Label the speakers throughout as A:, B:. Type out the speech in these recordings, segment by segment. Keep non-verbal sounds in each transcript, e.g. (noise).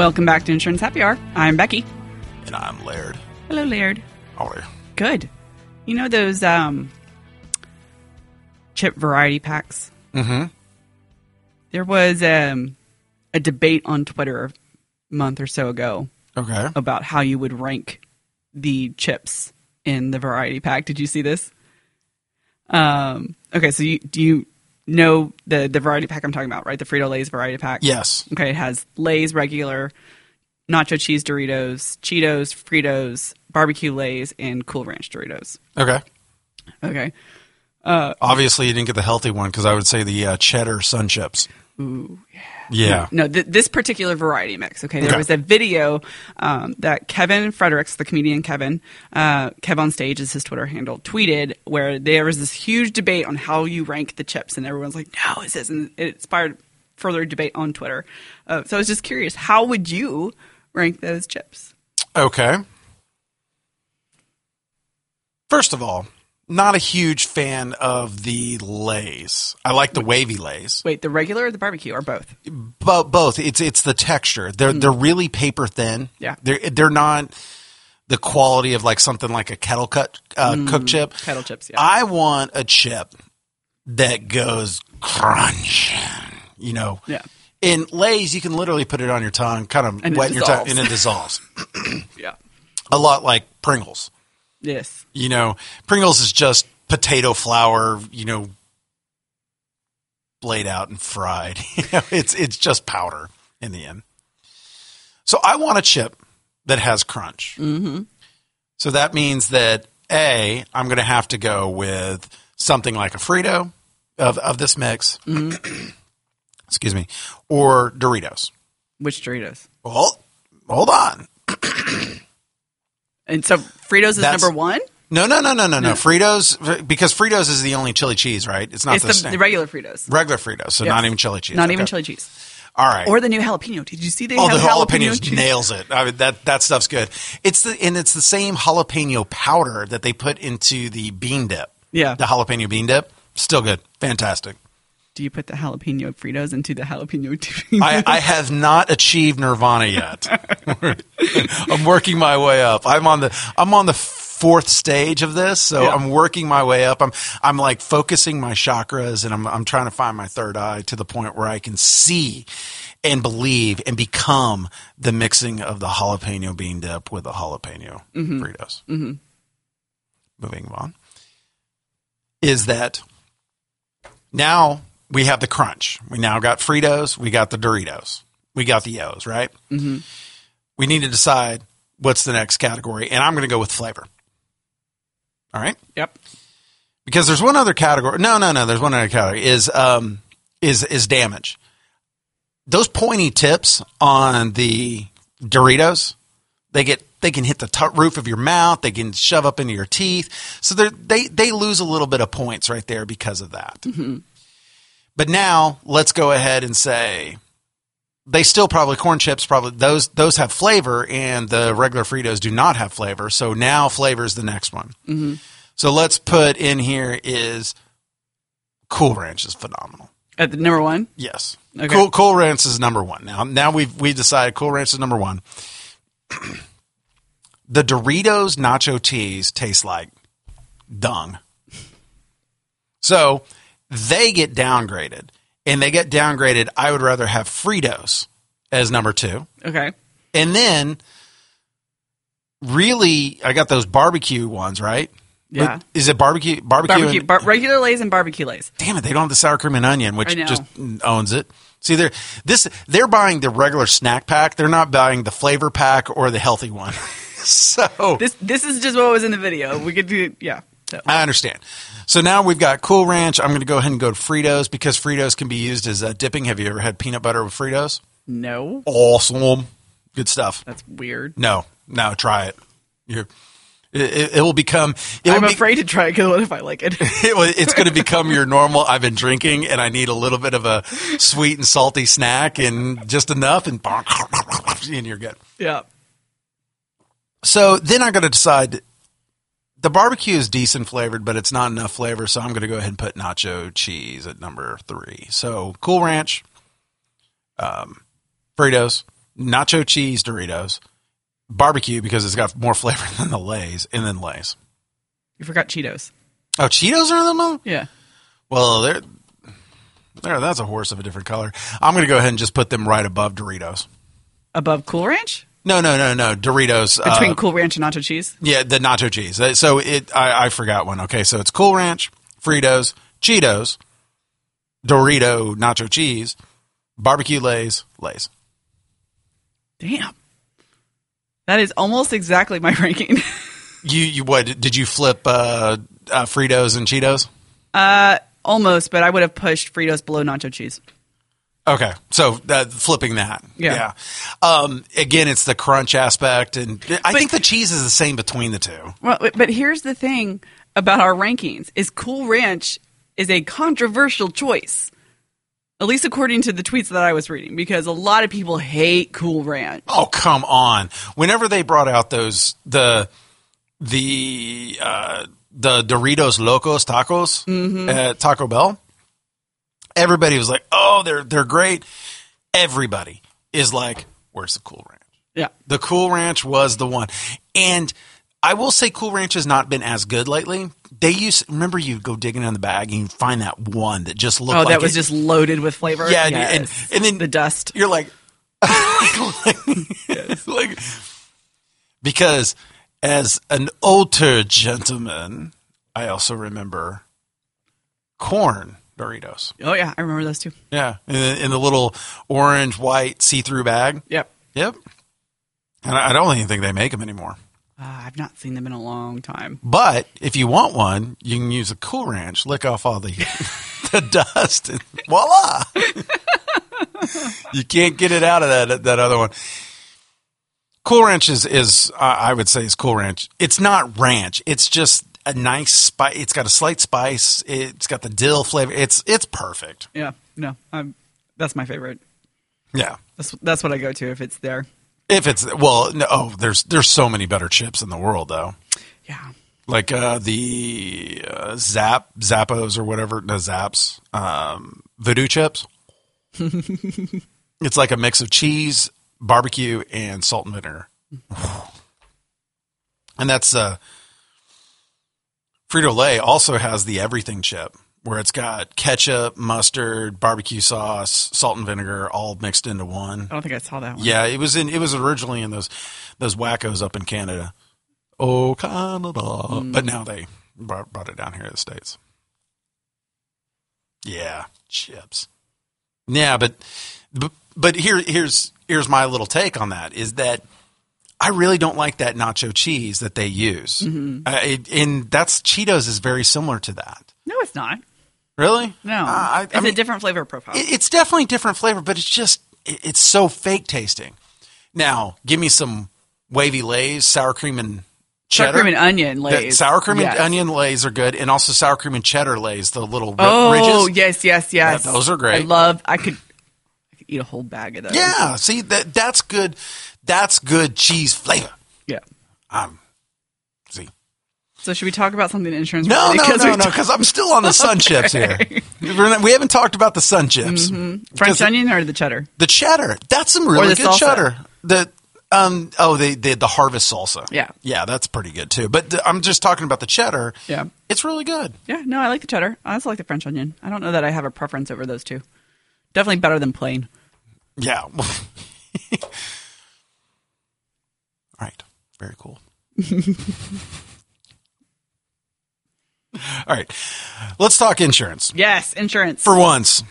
A: Welcome back to Insurance Happy Hour. I'm Becky.
B: And I'm Laird.
A: Hello, Laird.
B: How are you?
A: Good. You know those um, chip variety packs?
B: Mm-hmm.
A: There was um, a debate on Twitter a month or so ago
B: Okay.
A: about how you would rank the chips in the variety pack. Did you see this? Um, okay, so you, do you know the the variety pack I'm talking about, right? The Frito Lay's variety pack.
B: Yes.
A: Okay, it has Lay's regular, nacho cheese Doritos, Cheetos, Fritos, barbecue Lay's, and Cool Ranch Doritos.
B: Okay.
A: Okay.
B: Obviously, you didn't get the healthy one because I would say the uh, cheddar sun chips.
A: Ooh,
B: Yeah.
A: No, th- this particular variety mix. Okay, there
B: Okay.
A: was a video um, that Kevin Fredericks, the comedian Kevin, uh, Kev on stage is his Twitter handle, tweeted where there was this huge debate on how you rank the chips, and everyone's like, "No, it's this," and it inspired further debate on Twitter. Uh, so I was just curious, how would you rank those chips?
B: Okay. First of all, not a huge fan of the lays. I like the wavy lays.
A: Wait, the regular or the barbecue, or both?
B: Bo- both. It's it's the texture. They're they're really paper thin.
A: Yeah.
B: They're they're not the quality of like something like a kettle cut uh, cook chip.
A: Kettle chips, yeah.
B: I want a chip that goes crunch. You know.
A: Yeah.
B: In Lay's, you can literally put it on your tongue, kind of
A: And
B: wet your tongue, and it dissolves. (coughs)
A: yeah.
B: a lot like Pringles.
A: Yes.
B: You know, Pringles is just potato flour, you know, laid out and fried. (laughs) You know, it's it's just powder in the end. So I want a chip that has crunch. Mm-hmm. So that means that a I'm going to have to go with something like a Frito of of this mix. (clears throat) Excuse me, or Doritos.
A: Which Doritos?
B: Well, hold on. (clears throat)
A: And so Fritos is
B: That's-
A: number one.
B: No, no, no, no, no, no. Fritos because Fritos is the only chili cheese, right? It's not
A: It's
B: the,
A: the, the regular Fritos.
B: regular Fritos, so
A: Yes.
B: not even chili cheese.
A: Not even
B: Okay.
A: chili cheese.
B: All right.
A: Or the new jalapeno. Did you see they
B: oh,
A: have
B: the
A: jalapeno
B: jalapenos
A: cheese?
B: nails it. I mean, that that stuff's good. It's the and it's the same jalapeno powder that they put into the bean dip.
A: Yeah.
B: the jalapeno bean dip, still good, fantastic.
A: Do you put the jalapeno Fritos into the jalapeno? Doritos?
B: I, I have not achieved nirvana yet. (laughs) I'm working my way up. I'm on the I'm on the fourth stage of this, so
A: Yeah.
B: I'm working my way up. I'm I'm like focusing my chakras, and I'm I'm trying to find my third eye to the point where I can see and believe and become the mixing of the jalapeno bean dip with the jalapeno Fritos. Mm-hmm. Moving on is that now we have the crunch. We now got Fritos. We got the Doritos. We got the O's, right? Mm-hmm. We need to decide what's the next category, and I'm going to go with flavor. All right,
A: Yep.
B: because there's one other category. No, no, no. There's one other category is um is is damage. Those pointy tips on the Doritos, they get they can hit the t- roof of your mouth. They can shove up into your teeth. So they they they lose a little bit of points right there because of that. But now let's go ahead and say they still probably corn chips probably those those have flavor and the regular Fritos do not have flavor. So now flavor is the next one. Mm-hmm. So let's put in here is Cool Ranch is phenomenal.
A: At the number one.
B: Yes.
A: Okay.
B: Cool Cool Ranch is number one. Now now we've we decided Cool Ranch is number one. (clears throat) the Doritos nacho cheese tastes like dung. So they get downgraded. And they get downgraded. I would rather have Fritos as number two.
A: Okay.
B: And then really I got those barbecue ones, right?
A: Yeah.
B: Is it barbecue barbecue,
A: Barbecue,
B: and-
A: bar- regular lays and barbecue lays.
B: damn it, they don't have the sour cream and onion, which just owns it. See, they're this they're buying the regular snack pack. They're not buying the flavor pack or the healthy one. (laughs) so
A: This this is just what was in the video. We could do yeah. So,
B: I understand. So now we've got Cool Ranch. I'm going to go ahead and go to Fritos because Fritos can be used as a dipping. Have you ever had peanut butter with Fritos?
A: no,
B: Awesome, good stuff.
A: that's weird.
B: No, no, try it. You're, it, it, will become. It
A: I'm
B: will be,
A: afraid to try it because what if I like it? (laughs)
B: it will- it's going to become your normal. I've been drinking and I need a little bit of a sweet and salty snack and just enough, and, (laughs) and you're good.
A: yeah.
B: So then I got to decide. The barbecue is decent flavored, but it's not enough flavor, so I'm going to go ahead and put nacho cheese at number three. So Cool Ranch, um, Fritos, nacho cheese Doritos, barbecue because it's got more (laughs) flavor than the Lay's, and then Lay's.
A: You forgot Cheetos.
B: Oh, Cheetos are in them.
A: Yeah.
B: Well, they're there. That's a horse of a different color. I'm going to go ahead and just put them right above Doritos.
A: Above Cool Ranch?
B: No, no, no, no. Doritos
A: Between
B: uh,
A: Cool Ranch and nacho cheese?
B: Yeah, the nacho cheese. Uh, So it, I, I forgot one. Okay, so it's Cool Ranch, Fritos, Cheetos, Dorito nacho cheese, barbecue Lay's, Lay's.
A: Damn. That is almost exactly my (laughs) ranking.
B: You, you what? Did you flip uh, uh, Fritos and Cheetos?
A: uh, almost, but I would have pushed Fritos below nacho cheese.
B: Okay, so uh, flipping that,
A: Yeah.
B: Um, again, it's the crunch aspect, and I think the cheese is the same between the two.
A: Well, but here's the thing about our rankings is Cool Ranch is a controversial choice. At least according to the tweets that I was reading, because a lot of people hate Cool Ranch.
B: Oh come on! Whenever they brought out those the the uh, the Doritos Locos Tacos at Taco Bell, everybody was like, "Oh, they're they're great." Everybody is like, "Where's the Cool Ranch?"
A: Yeah.
B: The Cool Ranch was the one, and I will say Cool Ranch has not been as good lately. They used remember you go digging in the bag and you find that one that just looked
A: Oh,
B: like
A: that was
B: it-
A: just loaded with flavor.
B: yeah, and-
A: Yes.
B: and and then
A: the dust.
B: you're (laughs) like, like, because as an older gentleman, I also remember corn Doritos.
A: Oh yeah, I remember those too.
B: Yeah, in the, in the little orange white see through bag.
A: Yep.
B: Yep. And I I don't even think they make them anymore.
A: Uh, I've not seen them in a long time.
B: But if you want one, you can use a Cool Ranch, lick off all the (laughs) the dust, and voila! (laughs) you can't get it out of that that other one. Cool Ranch is is uh, I would say is Cool Ranch. It's not ranch. It's just a nice spice. It's got a slight spice. It's got the dill flavor. It's it's perfect.
A: Yeah, no, I'm, that's my favorite.
B: Yeah.
A: That's that's what I go to if it's there.
B: If it's well, no, oh, there's there's so many better chips in the world though.
A: Yeah.
B: like uh, the uh, Zap Zappos or whatever, no Zapp's, um, Voodoo chips. (laughs) it's like a mix of cheese, barbecue, and salt and vinegar, and that's uh, Frito Lay also has the everything chip where it's got ketchup, mustard, barbecue sauce, salt and vinegar all mixed into one.
A: I don't think I saw that one.
B: Yeah, it was in. It was originally in those those wackos up in Canada. Oh, Canada! Mm. But now they brought, brought it down here to the states. Yeah, chips. Yeah, but but, but here here's here's my little take on that is that I really don't like that nacho cheese that they use, uh, it, and that's Cheetos is very similar to that.
A: No, it's not.
B: Really?
A: No,
B: Uh, I,
A: it's
B: I mean,
A: a different flavor profile.
B: it- it's definitely different flavor, but it's just it- it's so fake tasting. Now, give me some wavy lays, sour cream and cheddar.
A: Sour cream and onion
B: The
A: lays.
B: sour cream
A: Yes.
B: and onion lays are good, and also sour cream and cheddar lays, the little
A: Oh
B: ridges.
A: yes, yes, yes.
B: Yeah, those are great.
A: I love. I could. I could eat a whole bag of those.
B: Yeah, see that that's good. That's good cheese flavor.
A: Yeah.
B: Um, see,
A: So should we talk about something insurance?
B: no,
A: related?
B: no,
A: 'Cause
B: no, no, because I'm still on the sun chips here. We're not- we haven't talked about the sun chips.
A: French onion or the cheddar?
B: The cheddar. That's some really
A: the
B: good
A: salsa.
B: cheddar. The um oh they the the harvest salsa.
A: Yeah.
B: Yeah, that's pretty good too. But the, I'm just talking about the cheddar.
A: Yeah.
B: It's really good.
A: Yeah, no, I like the cheddar. I also like the French onion. I don't know that I have a preference over those two. Definitely better than plain.
B: Yeah. (laughs) right. Very cool. (laughs) All right. Let's talk insurance.
A: Yes, insurance.
B: For once.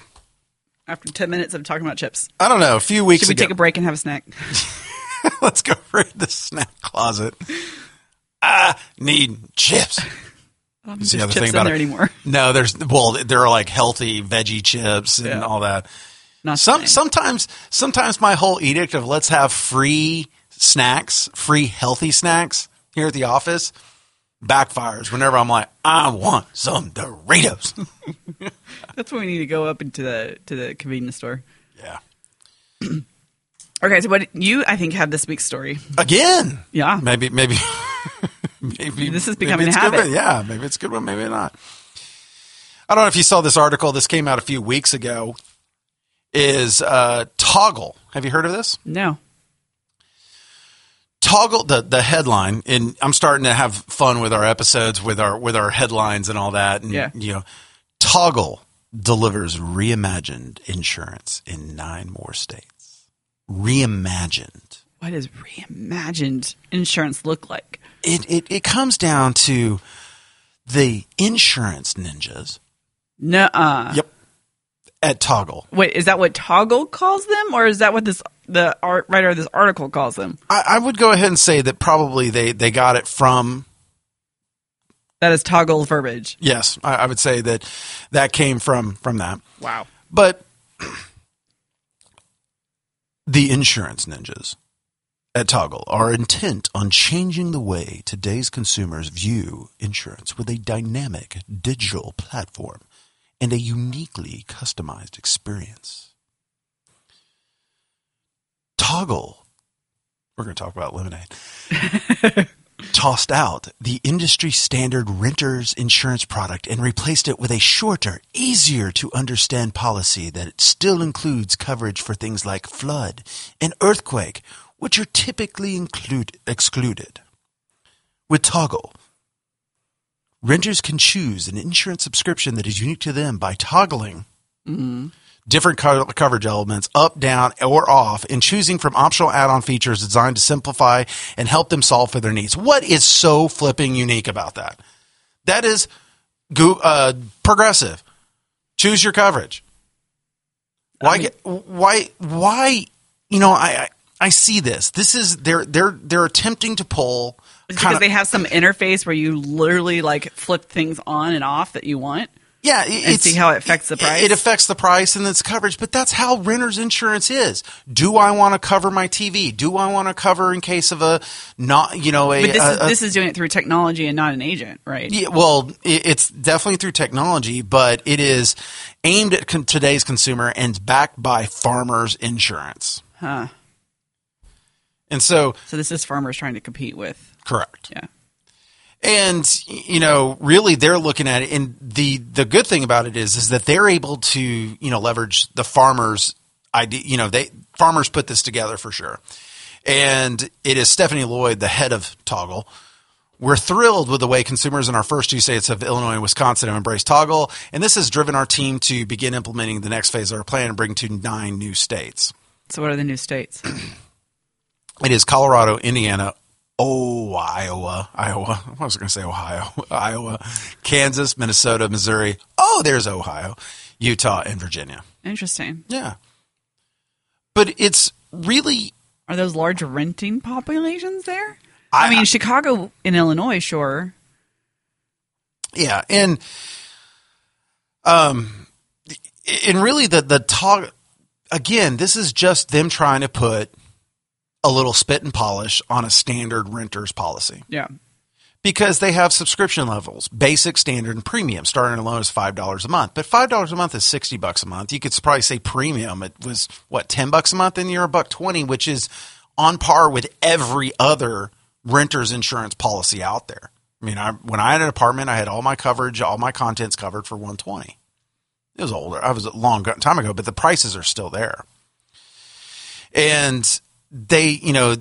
A: After ten minutes of talking about chips,
B: I don't know, a few weeks
A: should we
B: ago.
A: take a break and have a snack? (laughs) (laughs)
B: Let's go raid the snack closet. I need chips.
A: I don't
B: the other
A: chips
B: thing
A: in
B: about
A: there
B: it.
A: anymore.
B: No, there's well, there are like healthy veggie chips and
A: Yeah.
B: all that.
A: Not
B: Some sometimes sometimes my whole edict of let's have free snacks, free healthy snacks here at the office backfires whenever I'm like, I want some Doritos. (laughs)
A: That's when we need to go up into the to the convenience store.
B: yeah. (clears throat)
A: Okay, so what you I think have this week's story?
B: Again.
A: Yeah.
B: Maybe maybe (laughs) maybe
A: This is becoming a
B: good
A: habit.
B: one. Yeah, maybe it's a good one, maybe not. I don't know if you saw this article. This came out a few weeks ago. Is uh, Toggle? Have you heard of this?
A: No.
B: Toggle the the headline, and I'm starting to have fun with our episodes with our with our headlines and all that. And
A: Yeah.
B: you know, Toggle delivers reimagined insurance in nine more states. Reimagined.
A: What does reimagined insurance look like?
B: It it, it comes down to the insurance ninjas.
A: Nuh-uh.
B: Yep. At Toggle.
A: Wait, is that what Toggle calls them, or is that what this the art writer of this article calls them?
B: I, I would go ahead and say that probably they, they got it from
A: That is Toggle verbiage.
B: yes. I, I would say that that came from from that.
A: Wow.
B: But (clears throat) the insurance ninjas at Toggle are intent on changing the way today's consumers view insurance with a dynamic digital platform and a uniquely customized experience. Toggle, we're going to talk about lemonade, (laughs) tossed out the industry standard renter's insurance product and replaced it with a shorter, easier to understand policy that still includes coverage for things like flood and earthquake, which are typically include, excluded. With Toggle, renters can choose an insurance subscription that is unique to them by toggling mm-hmm. Different co- coverage elements up, down, or off, and choosing from optional add-on features designed to simplify and help them solve for their needs. What is so flipping unique about that? That is uh, progressive. Choose your coverage. Why?
A: mean-
B: why? Why? You know, I, I I see this. This is they're they're they're attempting to pull.
A: Because
B: of-
A: they have some interface where you literally like flip things on and off that you want?
B: Yeah,
A: And see how it affects the price?
B: It affects the price and its coverage, but that's how renter's insurance is. Do I want to cover my TV? Do I want to cover in case of a not, you know, a,
A: But this
B: a-
A: is this is doing it through technology and not an agent, right?
B: yeah, well, it's definitely through technology, but it is aimed at today's consumer and backed by farmers insurance.
A: Huh.
B: And so,
A: So this is farmers trying to compete with.
B: correct.
A: Yeah.
B: And you know, really, they're looking at it, and the the good thing about it is, is that they're able to you know leverage the farmers' idea. You know, they farmers put this together for sure, and it is Stephanie Lloyd, the head of Toggle. We're thrilled with the way consumers in our first two states of Illinois and Wisconsin have embraced Toggle, and this has driven our team to begin implementing the next phase of our plan and bring to nine new states.
A: So what are the new states? (clears throat)
B: It is Colorado, Indiana, oh Iowa, Iowa. (laughs) I was going to say Ohio, (laughs) Iowa, Kansas, Minnesota, Missouri. Oh, there's Ohio, Utah, and Virginia.
A: Interesting.
B: Yeah, but it's really
A: Are those large renting populations there?
B: I-
A: I, mean, Chicago in Illinois, sure.
B: yeah, and um, and really the the talk again. This is just them trying to put a little spit and polish on a standard renter's policy.
A: Yeah.
B: because they have subscription levels basic standard and premium. Starting at loan is five dollars a month. But five dollars a month is 60 bucks a month. You could probably say premium. It was what 10 bucks a month? And you're a buck 20 which is on par with every other renter's insurance policy out there. I mean I, when i had an apartment i had all my coverage all my contents covered for 120 it was older. I was a long time ago but the prices are still there. And they you know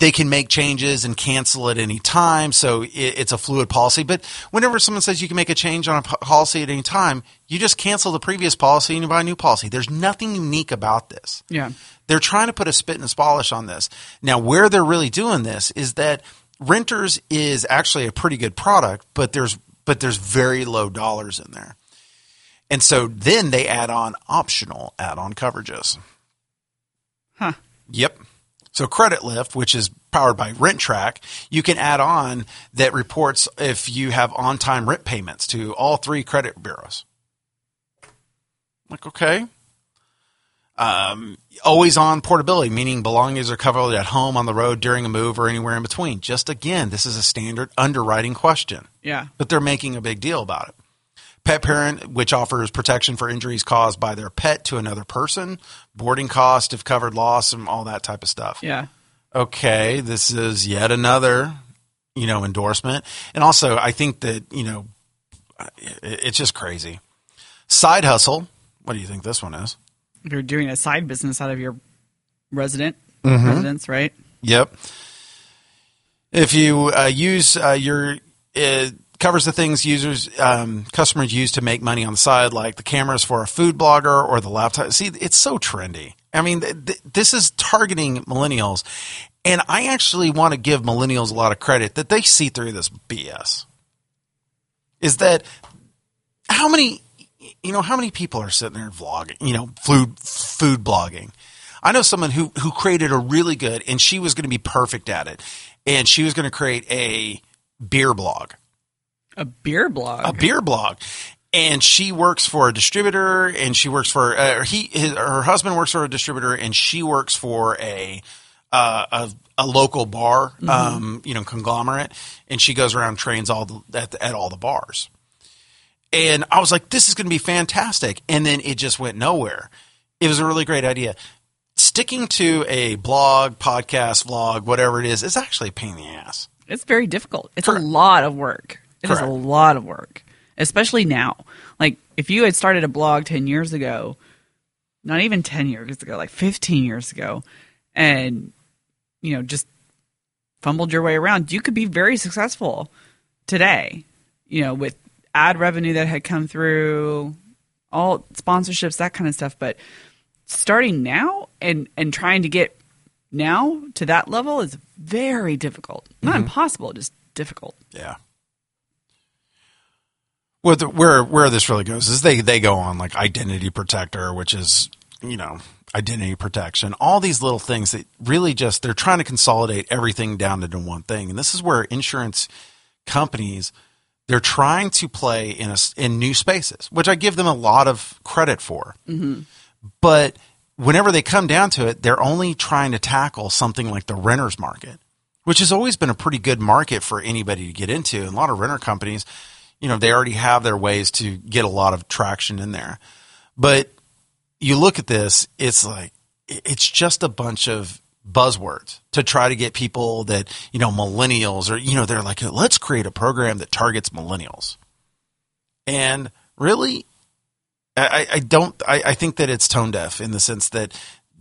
B: they can make changes and cancel at any time so it, it's a fluid policy but whenever someone says you can make a change on a policy at any time you just cancel the previous policy and you buy a new policy there's nothing unique about this
A: Yeah.
B: they're trying to put a spit and a polish on this now where they're really doing this is that renters is actually a pretty good product but there's but there's very low dollars in there and so then they add on optional add-on coverages
A: Huh.
B: Yep. So Credit Lift, which is powered by RentTrack, you can add on that reports if you have on-time rent payments to all three credit bureaus. Like, okay. Um, always on portability, meaning belongings are covered at home, on the road, during a move, or anywhere in between. Just again, this is a standard underwriting question
A: Yeah.
B: but they're making a big deal about it. Pet parent, which offers protection for injuries caused by their pet to another person, boarding cost if covered loss, and all that type of stuff.
A: Yeah.
B: Okay, this is yet another, you know, endorsement. And also, I think that you know, it's just crazy. Side hustle. What do you think this one is?
A: If you're doing a side business out of your resident
B: Mm-hmm.
A: residence, right?
B: Yep. If you uh, use uh, your it covers the things users um, customers use to make money on the side, like the cameras for a food blogger or the laptop. See, it's so trendy. I mean, th- th- this is targeting millennials, and I actually want to give millennials a lot of credit that they see through this BS. Is that how many you know how many people are sitting there vlogging, you know, food food blogging. I know someone who who created a really good and she was going to be perfect at it. And she was going to create a beer blog.
A: A beer blog.
B: A beer blog. And she works for a distributor and she works for uh, he his, her husband works for a distributor and she works for a uh, a, a local bar, mm-hmm. um, you know, conglomerate, and she goes around trains all the, at, at all the bars. And I was like, this is going to be fantastic. And then it just went nowhere. It was a really great idea. Sticking to a blog, podcast, vlog, whatever it is, is actually a pain in the ass.
A: It's very difficult. It's Correct. a lot of work. It Correct. is a lot of work, especially now. Like if you had started a blog 10 years ago, not even 10 years ago, like 15 years ago, and, you know, just fumbled your way around, you could be very successful today, you know, with ad revenue that had come through, all sponsorships, that kind of stuff. But starting now and and trying to get now to that level is very difficult. Not mm-hmm. impossible, just difficult.
B: Yeah. Where, the, where where this really goes is they they go on like identity protector, which is you know identity protection, all these little things that really just they're trying to consolidate everything down into one thing, and this is where insurance companies they're trying to play in a, in new spaces, which I give them a lot of credit for. Mm-hmm. But whenever they come down to it, they're only trying to tackle something like the renters market, which has always been a pretty good market for anybody to get into. And a lot of renter companies, you know, they already have their ways to get a lot of traction in there. But you look at this, it's like, it's just a bunch of buzzwords to try to get people that, you know, millennials or, you know, they're like, let's create a program that targets millennials. And really, I, I don't, I, I think that it's tone deaf in the sense that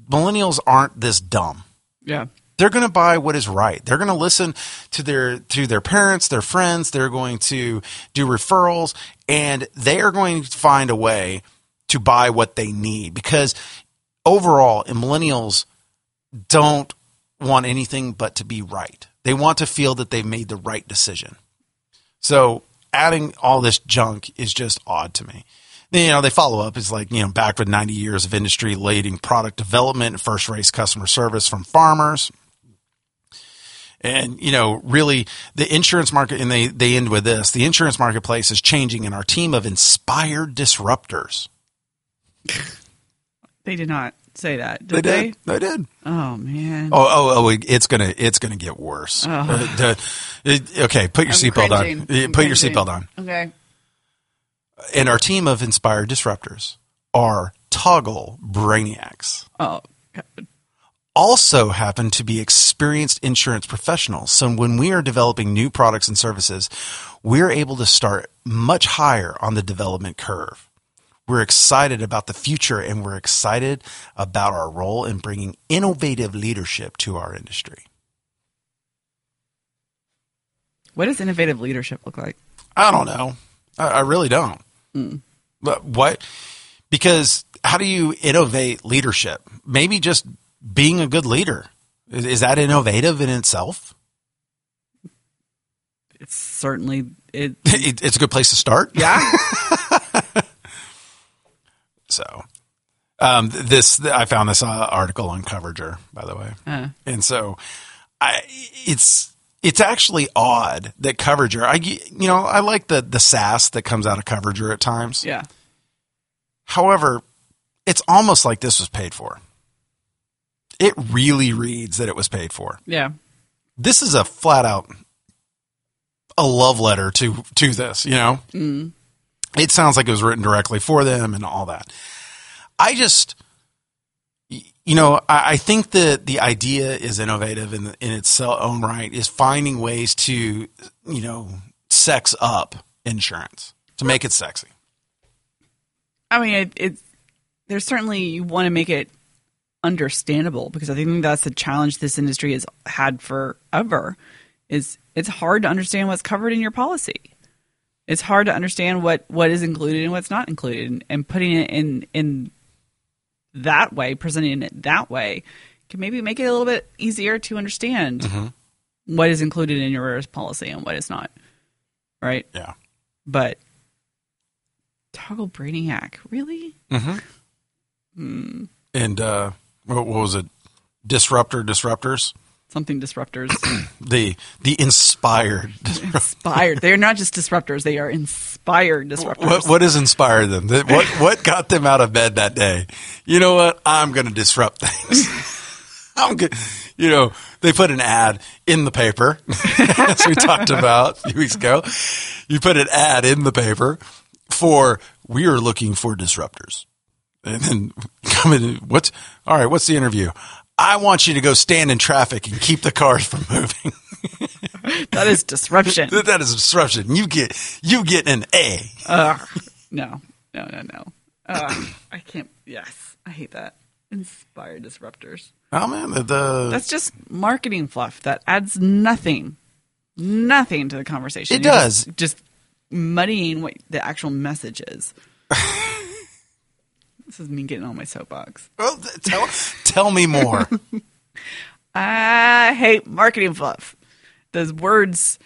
B: millennials aren't this dumb.
A: Yeah
B: they're going to buy what is right. They're going to listen to their to their parents, their friends. They're going to do referrals, and they are going to find a way to buy what they need. Because overall, millennials don't want anything but to be right. They want to feel that they've made the right decision. So adding all this junk is just odd to me. You know, they follow up is like, you know, back with 90 years of industry leading product development and first race customer service from farmers. And, you know, really the insurance market, and they, they end with this the insurance marketplace is changing, and our team of inspired disruptors.
A: they did not say that. Did they,
B: they? did. They did.
A: Oh man.
B: Oh oh oh! It's gonna it's gonna get worse. Oh. Uh, okay, put your seatbelt on. I'm put cringing. your seatbelt on.
A: Okay.
B: And our team of inspired disruptors are toggle brainiacs.
A: Oh.
B: Also happen to be experienced insurance professionals. So when we are developing new products and services, we're able to start much higher on the development curve. We're excited about the future and we're excited about our role in bringing innovative leadership to our industry.
A: What does innovative leadership look like?
B: I don't know. I, I really don't. Mm. But what? Because how do you innovate leadership? Maybe just being a good leader. Is, is that innovative in itself?
A: It's certainly it, (laughs)
B: it, It's a good place to start.
A: Yeah. (laughs)
B: So, um, this I found this uh, article on Coverager, by the way, uh. and so I it's it's actually odd that Coverager. I you know I like the the sass that comes out of Coverager at times.
A: Yeah.
B: However, it's almost like this was paid for. It really reads that it was paid for.
A: Yeah.
B: This is a flat out a love letter to to this, you know. Mm it sounds like it was written directly for them and all that. I just, you know, I, I think that the idea is innovative in, in its own right, is finding ways to, you know, sex up insurance to make it sexy.
A: I mean, it, it there's certainly you want to make it understandable because I think that's the challenge this industry has had forever is it's hard to understand what's covered in your policy. It's hard to understand what, what is included and what's not included, and, and putting it in in that way, presenting it that way, can maybe make it a little bit easier to understand mm-hmm. what is included in your policy and what is not. Right?
B: Yeah.
A: But toggle brainiac, really? Mm-hmm. Hmm.
B: And uh, what, what was it? Disruptor disruptors.
A: Something disruptors. (clears throat)
B: The the inspired. (laughs)
A: inspired. They are not just disruptors; they are inspired disruptors.
B: What what has inspired them? What what got them out of bed that day? You know what? I'm going to disrupt things. (laughs) I'm good. You know, they put an ad in the paper, (laughs) as we talked about a few weeks ago. You put an ad in the paper for we are looking for disruptors, and then come in. What's all right? What's the interview? I want you to go stand in traffic and keep the cars from (laughs) moving.
A: That is disruption. (laughs)
B: that is disruption. You get you get an A.
A: Ugh. No, no, no, no. Ugh. I can't. Yes, I hate that. Inspired disruptors.
B: Oh man, the, the
A: That's just marketing fluff that adds nothing, nothing to the conversation.
B: It
A: You're
B: does.
A: just, just muddying what the actual message is. (laughs) this is me getting on my soapbox.
B: well, th- tell (laughs) tell me more. (laughs)
A: I hate marketing fluff. Those words,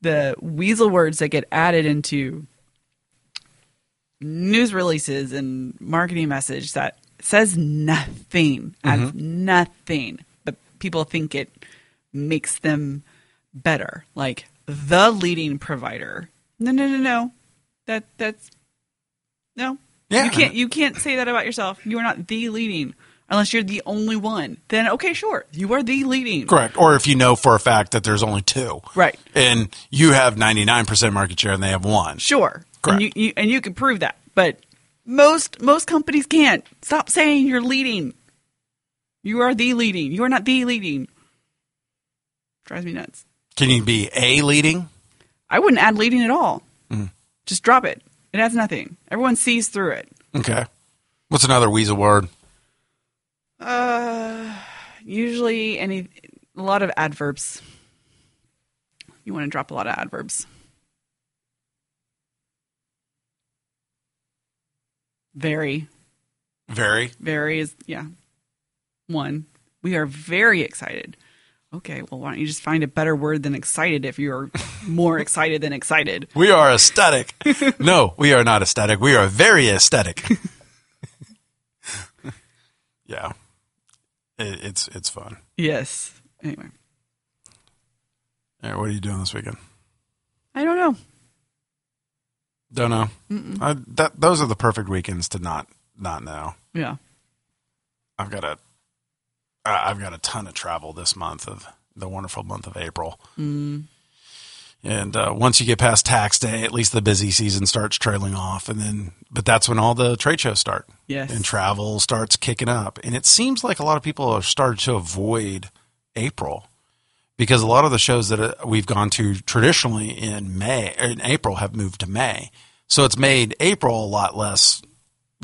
A: the weasel words that get added into news releases and marketing message that says nothing, adds mm-hmm. nothing, but people think it makes them better. Like the leading provider. No, no, no, no. That that's no.
B: Yeah.
A: You can't you can't say that about yourself. You are not the leading unless you're the only one. Then okay, sure. You are the leading.
B: Correct. Or if you know for a fact that there's only two,
A: Right.
B: and you have 99% market share and they have one.
A: Sure.
B: Correct.
A: And you, you and you can prove that. But most most companies can't. Stop saying you're leading. You are the leading. You are not the leading. Drives me nuts.
B: Can you be a leading?
A: I wouldn't add leading at all.
B: Mm.
A: Just drop it. It adds nothing. Everyone sees through it.
B: Okay. What's another weasel word?
A: Uh, usually any a lot of adverbs. You want to drop a lot of adverbs. Very,
B: Very.
A: very is yeah. One. We are very excited. Okay, well, why don't you just find a better word than excited if you're (laughs) more excited than excited?
B: We are ecstatic. (laughs) no, we are not ecstatic. We are very ecstatic. (laughs) yeah. It, it's it's fun.
A: Yes. Anyway,
B: All right, what are you doing this weekend?
A: I don't know.
B: Don't know. I, that those are the perfect weekends to not not know.
A: Yeah.
B: I've got a I've got a ton of travel this month of the wonderful month of April.
A: Mm.
B: And uh, once you get past tax day, at least the busy season starts trailing off, and then but that's when all the trade shows start.
A: Yes.
B: and travel starts kicking up. And it seems like a lot of people are starting to avoid April because a lot of the shows that uh, we've gone to traditionally in May in April have moved to May. So it's made April a lot less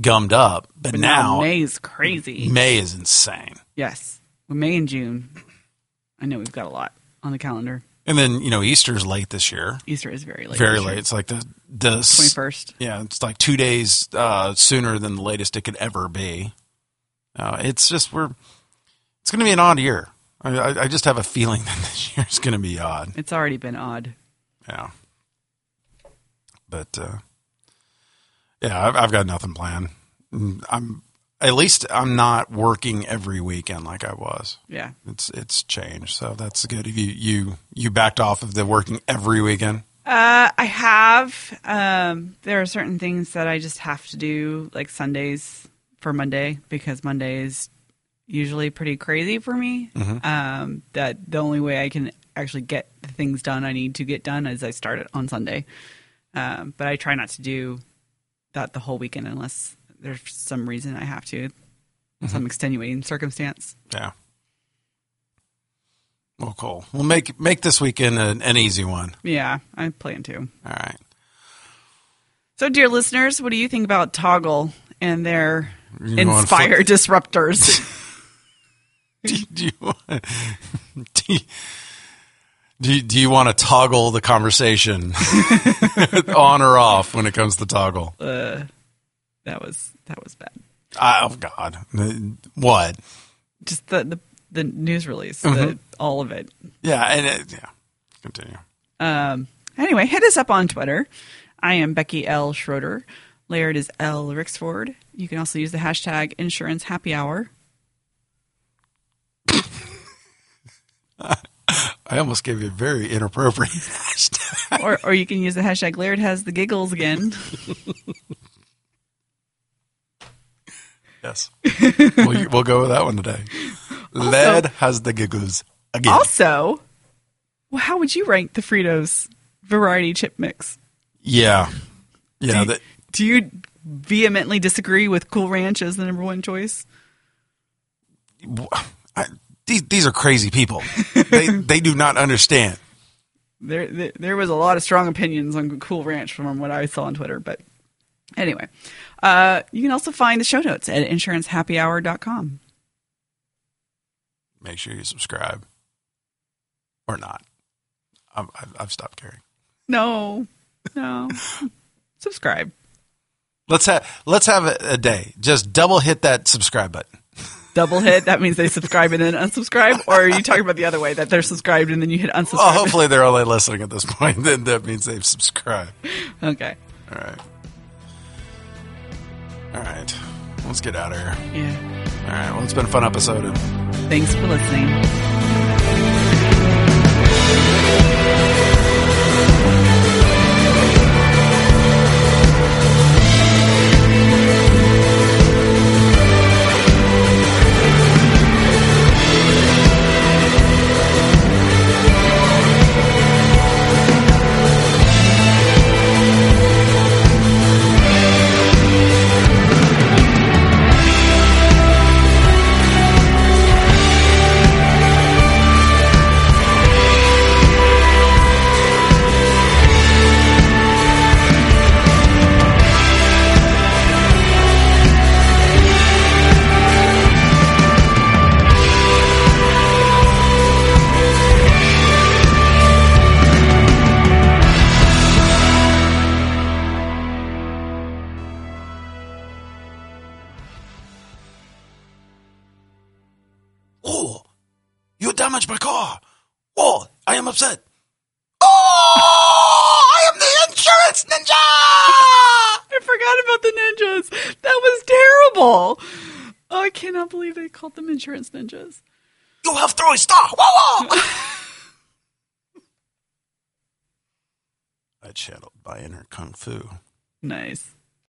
B: gummed up. But,
A: But
B: now,
A: now is crazy.
B: May is insane.
A: Yes. Well, May and June. I know we've got a lot on the calendar.
B: And then, you know, Easter's late this year.
A: Easter is very late.
B: Very
A: this year.
B: late. It's like the the
A: 21st.
B: Yeah, it's like two days uh, sooner than the latest it could ever be. Uh, it's just we're. It's going to be an odd year. I, I, I just have a feeling (laughs) that this year is going to be odd.
A: It's already been odd.
B: Yeah. But uh, yeah, I've, I've got nothing planned. Mm, I'm at least I'm not working every weekend like I was.
A: Yeah.
B: It's it's changed, so that's good. You you you backed off of the working every weekend.
A: Uh, I have. Um, there are certain things that I just have to do, like Sundays for Monday, because Monday is usually pretty crazy for me. Um, that the only way I can actually get the things done I need to get done is I start it on Sunday. Um, but I try not to do that the whole weekend unless there's some reason I have to, some mm-hmm. extenuating circumstance.
B: Yeah. Well, cool. We'll make make this weekend an, an easy one.
A: Yeah, I plan to.
B: All right.
A: So, dear listeners, what do you think about Toggle and their
B: You wanna
A: disruptors?
B: do, (laughs) do you want, do you, Do you, do you want to toggle the conversation (laughs) on or off when it comes to toggle?
A: That was that was bad.
B: Oh God, what?
A: Just the the, the news release,
B: Mm-hmm.
A: the, all of it.
B: Yeah, and it, yeah. Continue.
A: Um, anyway, hit us up on Twitter. I am Becky L. Schroeder. Laird is L. Rixford. You can also use the hashtag insurance happy hour. (laughs)
B: I almost gave you a very inappropriate (laughs) hashtag.
A: or, or you can use the hashtag Laird has the giggles again.
B: Yes, we'll, we'll go with that one today. Laird has the giggles again.
A: Also, well, how would you rank the Fritos variety chip mix?
B: yeah, yeah.
A: Do you,
B: that,
A: do you vehemently disagree with Cool Ranch as the number one choice?
B: I, these these are crazy people. (laughs) they they do not understand.
A: There, there, there was a lot of strong opinions on Cool Ranch from what I saw on Twitter. But anyway, uh, you can also find the show notes at insurancehappyhour.com.
B: Make sure you subscribe or not. I've, I've, I've stopped caring.
A: No, no, subscribe.
B: Let's have let's have a, a day. Just double hit that subscribe button.
A: Double hit. That means they subscribe and then unsubscribe. Or are you talking about the other way that they're subscribed and then you hit unsubscribe?
B: Well, hopefully they're only listening at this point. Then that means they've subscribed.
A: Okay.
B: All right. All right. Let's get out of here.
A: Yeah.
B: All right. Well, it's been a fun episode.
A: Thanks for listening.
B: By inner kung fu.
A: Nice.